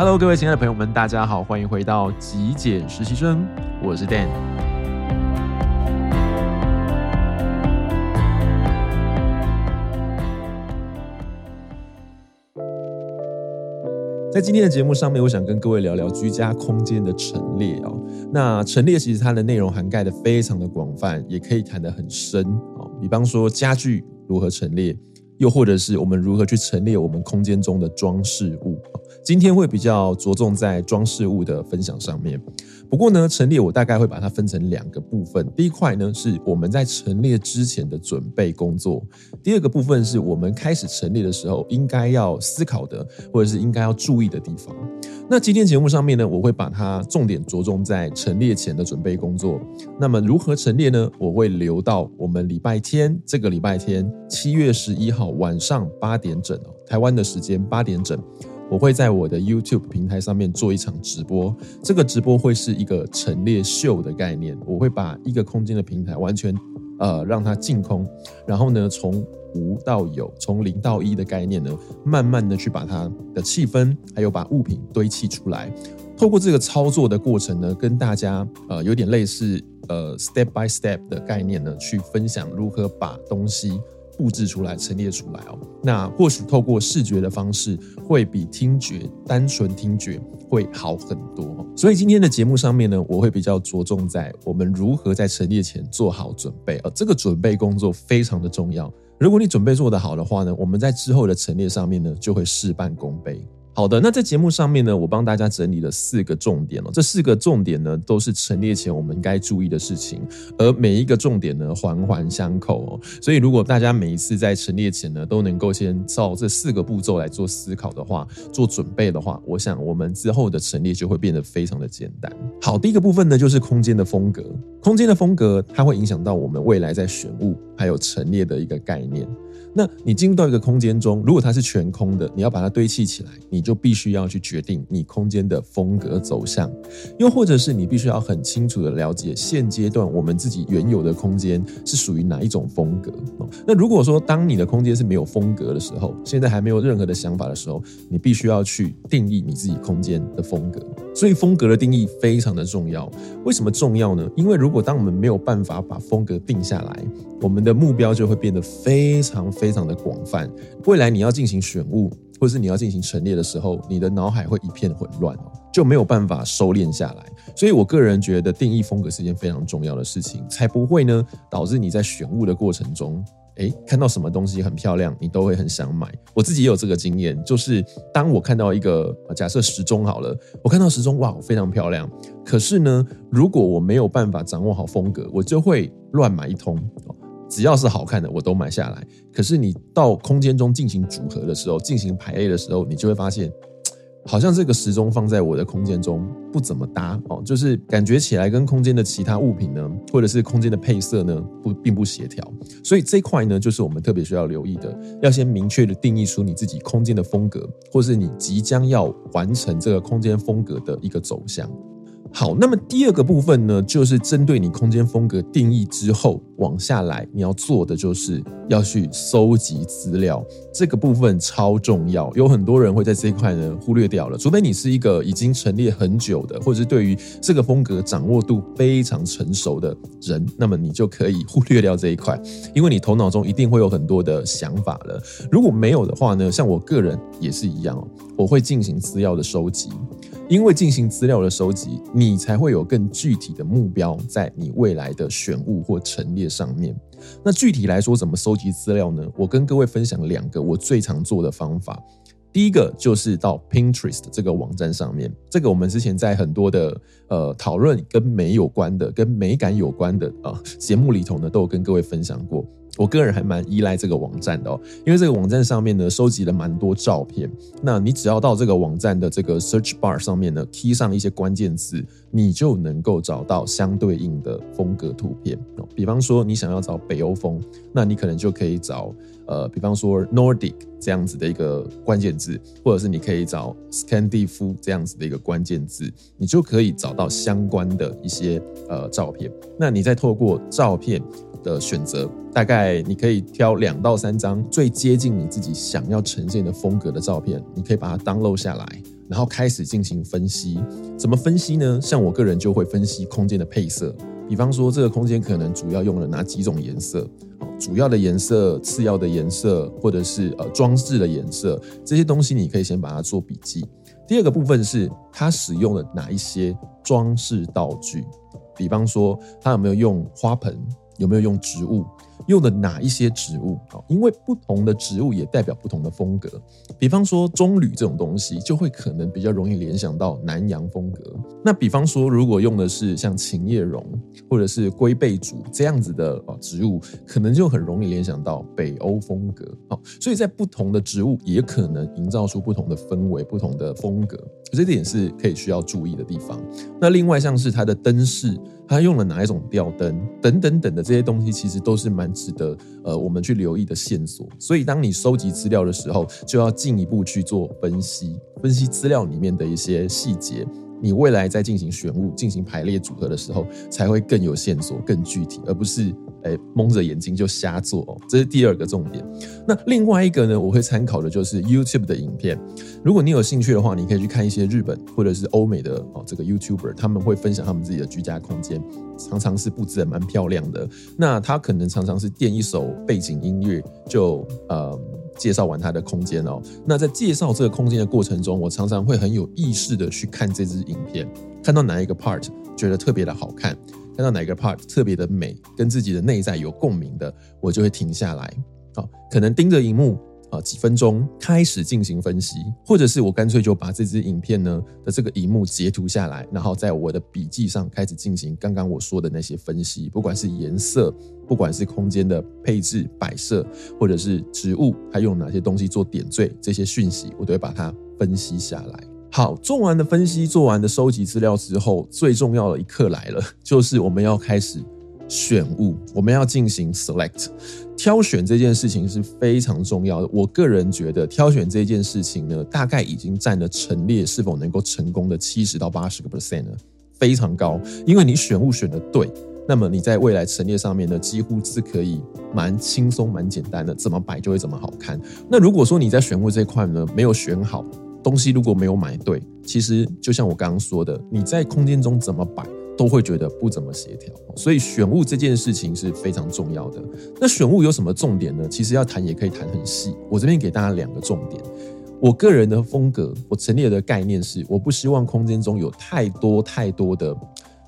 Hello，各位亲爱的朋友们，大家好，欢迎回到极简实习生，我是 Dan。在今天的节目上面，我想跟各位聊聊居家空间的陈列哦。那陈列其实它的内容涵盖的非常的广泛，也可以谈得很深哦。比方说家具如何陈列。又或者是我们如何去陈列我们空间中的装饰物？今天会比较着重在装饰物的分享上面。不过呢，陈列我大概会把它分成两个部分。第一块呢，是我们在陈列之前的准备工作；第二个部分是我们开始陈列的时候应该要思考的，或者是应该要注意的地方。那今天节目上面呢，我会把它重点着重在陈列前的准备工作。那么如何陈列呢？我会留到我们礼拜天，这个礼拜天七月十一号晚上八点整哦，台湾的时间八点整，我会在我的 YouTube 平台上面做一场直播。这个直播会是一个陈列秀的概念，我会把一个空间的平台完全呃让它净空，然后呢从无到有，从零到一的概念呢，慢慢的去把它的气氛，还有把物品堆砌出来。透过这个操作的过程呢，跟大家呃有点类似呃 step by step 的概念呢，去分享如何把东西布置出来、陈列出来哦。那或许透过视觉的方式，会比听觉单纯听觉会好很多。所以今天的节目上面呢，我会比较着重在我们如何在陈列前做好准备，而这个准备工作非常的重要。如果你准备做得好的话呢，我们在之后的陈列上面呢，就会事半功倍。好的，那在节目上面呢，我帮大家整理了四个重点哦。这四个重点呢，都是陈列前我们该注意的事情，而每一个重点呢，环环相扣哦。所以，如果大家每一次在陈列前呢，都能够先照这四个步骤来做思考的话，做准备的话，我想我们之后的陈列就会变得非常的简单。好，第一个部分呢，就是空间的风格。空间的风格，它会影响到我们未来在选物还有陈列的一个概念。那你进入到一个空间中，如果它是全空的，你要把它堆砌起来，你就必须要去决定你空间的风格走向，又或者是你必须要很清楚的了解现阶段我们自己原有的空间是属于哪一种风格。那如果说当你的空间是没有风格的时候，现在还没有任何的想法的时候，你必须要去定义你自己空间的风格。所以风格的定义非常的重要。为什么重要呢？因为如果当我们没有办法把风格定下来，我们的目标就会变得非常非常的广泛。未来你要进行选物，或是你要进行陈列的时候，你的脑海会一片混乱，就没有办法收敛下来。所以我个人觉得定义风格是一件非常重要的事情，才不会呢导致你在选物的过程中。诶，看到什么东西很漂亮，你都会很想买。我自己也有这个经验，就是当我看到一个假设时钟好了，我看到时钟哇，非常漂亮。可是呢，如果我没有办法掌握好风格，我就会乱买一通。只要是好看的，我都买下来。可是你到空间中进行组合的时候，进行排列的时候，你就会发现。好像这个时钟放在我的空间中不怎么搭哦，就是感觉起来跟空间的其他物品呢，或者是空间的配色呢，不并不协调。所以这块呢，就是我们特别需要留意的，要先明确的定义出你自己空间的风格，或是你即将要完成这个空间风格的一个走向。好，那么第二个部分呢，就是针对你空间风格定义之后，往下来你要做的就是要去搜集资料，这个部分超重要。有很多人会在这一块呢忽略掉了，除非你是一个已经陈列很久的，或者是对于这个风格掌握度非常成熟的人，那么你就可以忽略掉这一块，因为你头脑中一定会有很多的想法了。如果没有的话呢，像我个人也是一样，我会进行资料的收集。因为进行资料的收集，你才会有更具体的目标，在你未来的选物或陈列上面。那具体来说，怎么收集资料呢？我跟各位分享两个我最常做的方法。第一个就是到 Pinterest 这个网站上面，这个我们之前在很多的呃讨论跟美有关的、跟美感有关的啊节目里头呢，都有跟各位分享过。我个人还蛮依赖这个网站的哦，因为这个网站上面呢，收集了蛮多照片。那你只要到这个网站的这个 search bar 上面呢，key 上一些关键字，你就能够找到相对应的风格图片。比方说，你想要找北欧风，那你可能就可以找呃，比方说 Nordic 这样子的一个关键字，或者是你可以找 Scandif 这样子的一个关键字，你就可以找到相关的一些呃照片。那你再透过照片。的选择大概你可以挑两到三张最接近你自己想要呈现的风格的照片，你可以把它 download 下来，然后开始进行分析。怎么分析呢？像我个人就会分析空间的配色，比方说这个空间可能主要用了哪几种颜色，主要的颜色、次要的颜色，或者是呃装饰的颜色，这些东西你可以先把它做笔记。第二个部分是它使用了哪一些装饰道具，比方说它有没有用花盆，有没有用植物。用的哪一些植物啊？因为不同的植物也代表不同的风格。比方说棕榈这种东西，就会可能比较容易联想到南洋风格。那比方说，如果用的是像琴叶榕或者是龟背竹这样子的啊植物，可能就很容易联想到北欧风格。啊，所以在不同的植物也可能营造出不同的氛围、不同的风格。这点是可以需要注意的地方。那另外像是它的灯饰。它用了哪一种吊灯，等等等的这些东西，其实都是蛮值得呃我们去留意的线索。所以，当你收集资料的时候，就要进一步去做分析，分析资料里面的一些细节。你未来在进行选物、进行排列组合的时候，才会更有线索、更具体，而不是诶蒙着眼睛就瞎做哦。这是第二个重点。那另外一个呢，我会参考的就是 YouTube 的影片。如果你有兴趣的话，你可以去看一些日本或者是欧美的哦这个 YouTuber，他们会分享他们自己的居家空间，常常是布置的蛮漂亮的。那他可能常常是垫一首背景音乐，就呃。介绍完它的空间哦，那在介绍这个空间的过程中，我常常会很有意识的去看这支影片，看到哪一个 part 觉得特别的好看，看到哪一个 part 特别的美，跟自己的内在有共鸣的，我就会停下来，好，可能盯着荧幕。啊，几分钟开始进行分析，或者是我干脆就把这支影片呢的这个荧幕截图下来，然后在我的笔记上开始进行刚刚我说的那些分析，不管是颜色，不管是空间的配置摆设，或者是植物，还用哪些东西做点缀，这些讯息我都会把它分析下来。好，做完的分析，做完的收集资料之后，最重要的一刻来了，就是我们要开始。选物，我们要进行 select，挑选这件事情是非常重要的。我个人觉得，挑选这件事情呢，大概已经占了陈列是否能够成功的七十到八十个 percent 了，非常高。因为你选物选的对，那么你在未来陈列上面呢，几乎是可以蛮轻松、蛮简单的，怎么摆就会怎么好看。那如果说你在选物这块呢，没有选好东西，如果没有买对，其实就像我刚刚说的，你在空间中怎么摆？都会觉得不怎么协调，所以选物这件事情是非常重要的。那选物有什么重点呢？其实要谈也可以谈很细。我这边给大家两个重点。我个人的风格，我陈列的概念是，我不希望空间中有太多太多的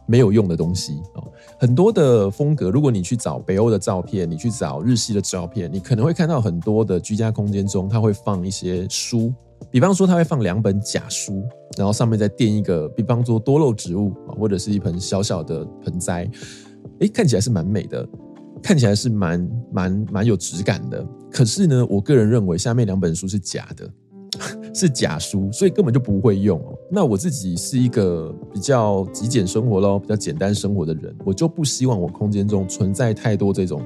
没有用的东西啊。很多的风格，如果你去找北欧的照片，你去找日系的照片，你可能会看到很多的居家空间中，它会放一些书。比方说，他会放两本假书，然后上面再垫一个，比方说多肉植物啊，或者是一盆小小的盆栽，诶，看起来是蛮美的，看起来是蛮蛮蛮有质感的。可是呢，我个人认为下面两本书是假的，是假书，所以根本就不会用。那我自己是一个比较极简生活咯，比较简单生活的人，我就不希望我空间中存在太多这种。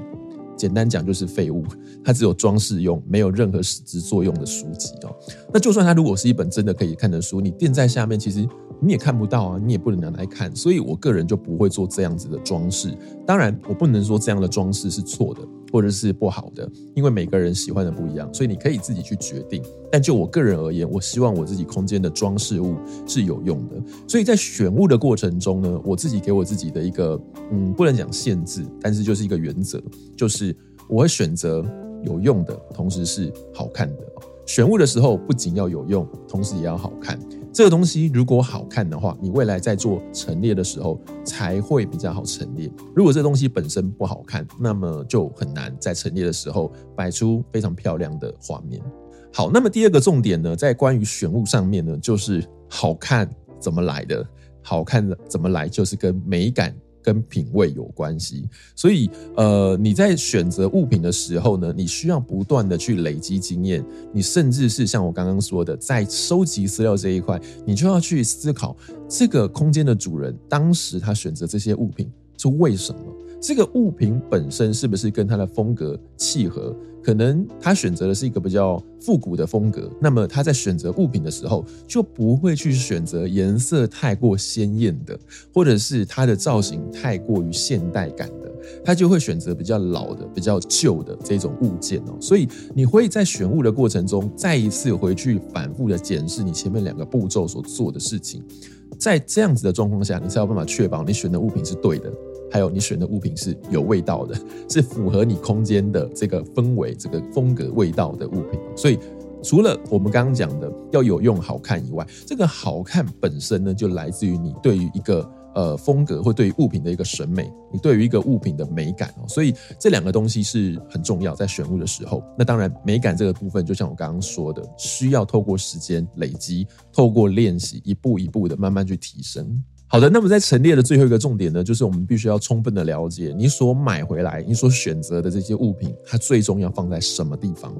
简单讲就是废物，它只有装饰用，没有任何实质作用的书籍哦。那就算它如果是一本真的可以看的书，你垫在下面，其实你也看不到啊，你也不能拿来看。所以我个人就不会做这样子的装饰。当然，我不能说这样的装饰是错的。或者是不好的，因为每个人喜欢的不一样，所以你可以自己去决定。但就我个人而言，我希望我自己空间的装饰物是有用的。所以在选物的过程中呢，我自己给我自己的一个，嗯，不能讲限制，但是就是一个原则，就是我会选择有用的，同时是好看的。选物的时候，不仅要有用，同时也要好看。这个东西如果好看的话，你未来在做陈列的时候才会比较好陈列。如果这个东西本身不好看，那么就很难在陈列的时候摆出非常漂亮的画面。好，那么第二个重点呢，在关于选物上面呢，就是好看怎么来的？好看的怎么来，就是跟美感。跟品味有关系，所以呃，你在选择物品的时候呢，你需要不断的去累积经验，你甚至是像我刚刚说的，在收集资料这一块，你就要去思考这个空间的主人当时他选择这些物品是为什么。这个物品本身是不是跟它的风格契合？可能他选择的是一个比较复古的风格，那么他在选择物品的时候就不会去选择颜色太过鲜艳的，或者是它的造型太过于现代感的，他就会选择比较老的、比较旧的这种物件哦。所以你会在选物的过程中再一次回去反复的检视你前面两个步骤所做的事情，在这样子的状况下，你才有办法确保你选的物品是对的。还有你选的物品是有味道的，是符合你空间的这个氛围、这个风格、味道的物品。所以，除了我们刚刚讲的要有用、好看以外，这个好看本身呢，就来自于你对于一个呃风格或对于物品的一个审美，你对于一个物品的美感哦。所以这两个东西是很重要，在选物的时候。那当然，美感这个部分，就像我刚刚说的，需要透过时间累积，透过练习，一步一步的慢慢去提升。好的，那么在陈列的最后一个重点呢，就是我们必须要充分的了解你所买回来、你所选择的这些物品，它最终要放在什么地方，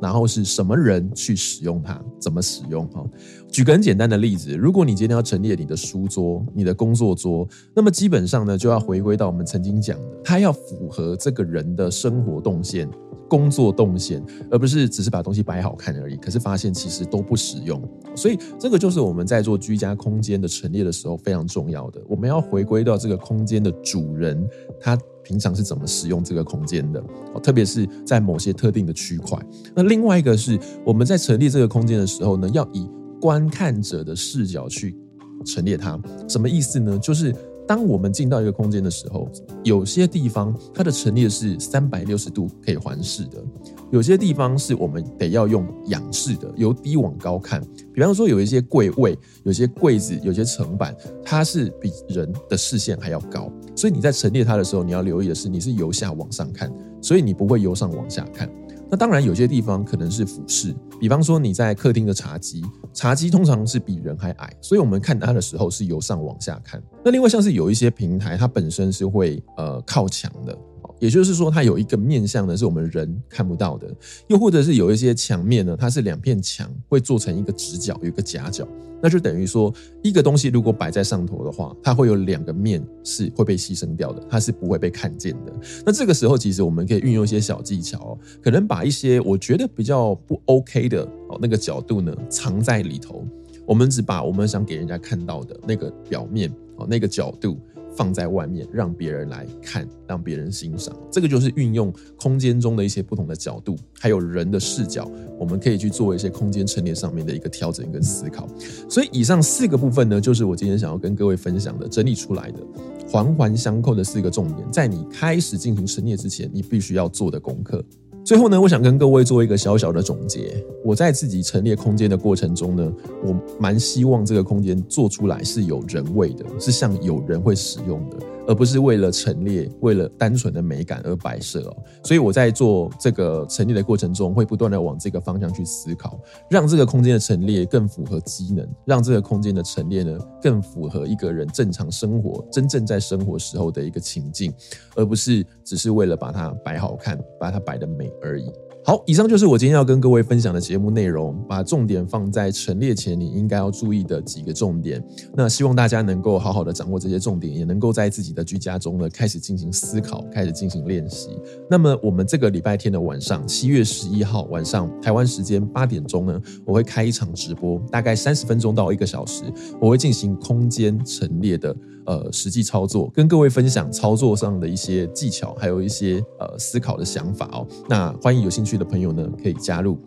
然后是什么人去使用它，怎么使用。哈，举个很简单的例子，如果你今天要陈列你的书桌、你的工作桌，那么基本上呢，就要回归到我们曾经讲的，它要符合这个人的生活动线。工作动线，而不是只是把东西摆好看而已。可是发现其实都不实用，所以这个就是我们在做居家空间的陈列的时候非常重要的。我们要回归到这个空间的主人，他平常是怎么使用这个空间的，特别是在某些特定的区块。那另外一个是我们在陈列这个空间的时候呢，要以观看者的视角去陈列它。什么意思呢？就是。当我们进到一个空间的时候，有些地方它的陈列是三百六十度可以环视的，有些地方是我们得要用仰视的，由低往高看。比方说，有一些柜位、有些柜子、有些层板，它是比人的视线还要高，所以你在陈列它的时候，你要留意的是，你是由下往上看，所以你不会由上往下看。那当然，有些地方可能是俯视，比方说你在客厅的茶几，茶几通常是比人还矮，所以我们看它的时候是由上往下看。那另外像是有一些平台，它本身是会呃靠墙的。也就是说，它有一个面向呢，是我们人看不到的；又或者是有一些墙面呢，它是两片墙会做成一个直角，有一个夹角，那就等于说，一个东西如果摆在上头的话，它会有两个面是会被牺牲掉的，它是不会被看见的。那这个时候，其实我们可以运用一些小技巧，可能把一些我觉得比较不 OK 的哦那个角度呢藏在里头，我们只把我们想给人家看到的那个表面哦那个角度。放在外面，让别人来看，让别人欣赏，这个就是运用空间中的一些不同的角度，还有人的视角，我们可以去做一些空间陈列上面的一个调整跟思考。所以，以上四个部分呢，就是我今天想要跟各位分享的，整理出来的环环相扣的四个重点，在你开始进行陈列之前，你必须要做的功课。最后呢，我想跟各位做一个小小的总结。我在自己陈列空间的过程中呢，我蛮希望这个空间做出来是有人味的，是像有人会使用的。而不是为了陈列，为了单纯的美感而摆设哦。所以我在做这个陈列的过程中，会不断的往这个方向去思考，让这个空间的陈列更符合机能，让这个空间的陈列呢更符合一个人正常生活、真正在生活时候的一个情境，而不是只是为了把它摆好看、把它摆得美而已。好，以上就是我今天要跟各位分享的节目内容，把重点放在陈列前你应该要注意的几个重点。那希望大家能够好好的掌握这些重点，也能够在自己的居家中呢开始进行思考，开始进行练习。那么我们这个礼拜天的晚上，七月十一号晚上台湾时间八点钟呢，我会开一场直播，大概三十分钟到一个小时，我会进行空间陈列的。呃，实际操作跟各位分享操作上的一些技巧，还有一些呃思考的想法哦。那欢迎有兴趣的朋友呢，可以加入。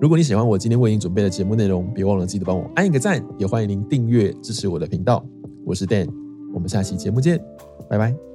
如果你喜欢我今天为您准备的节目内容，别忘了记得帮我按一个赞，也欢迎您订阅支持我的频道。我是 Dan，我们下期节目见，拜拜。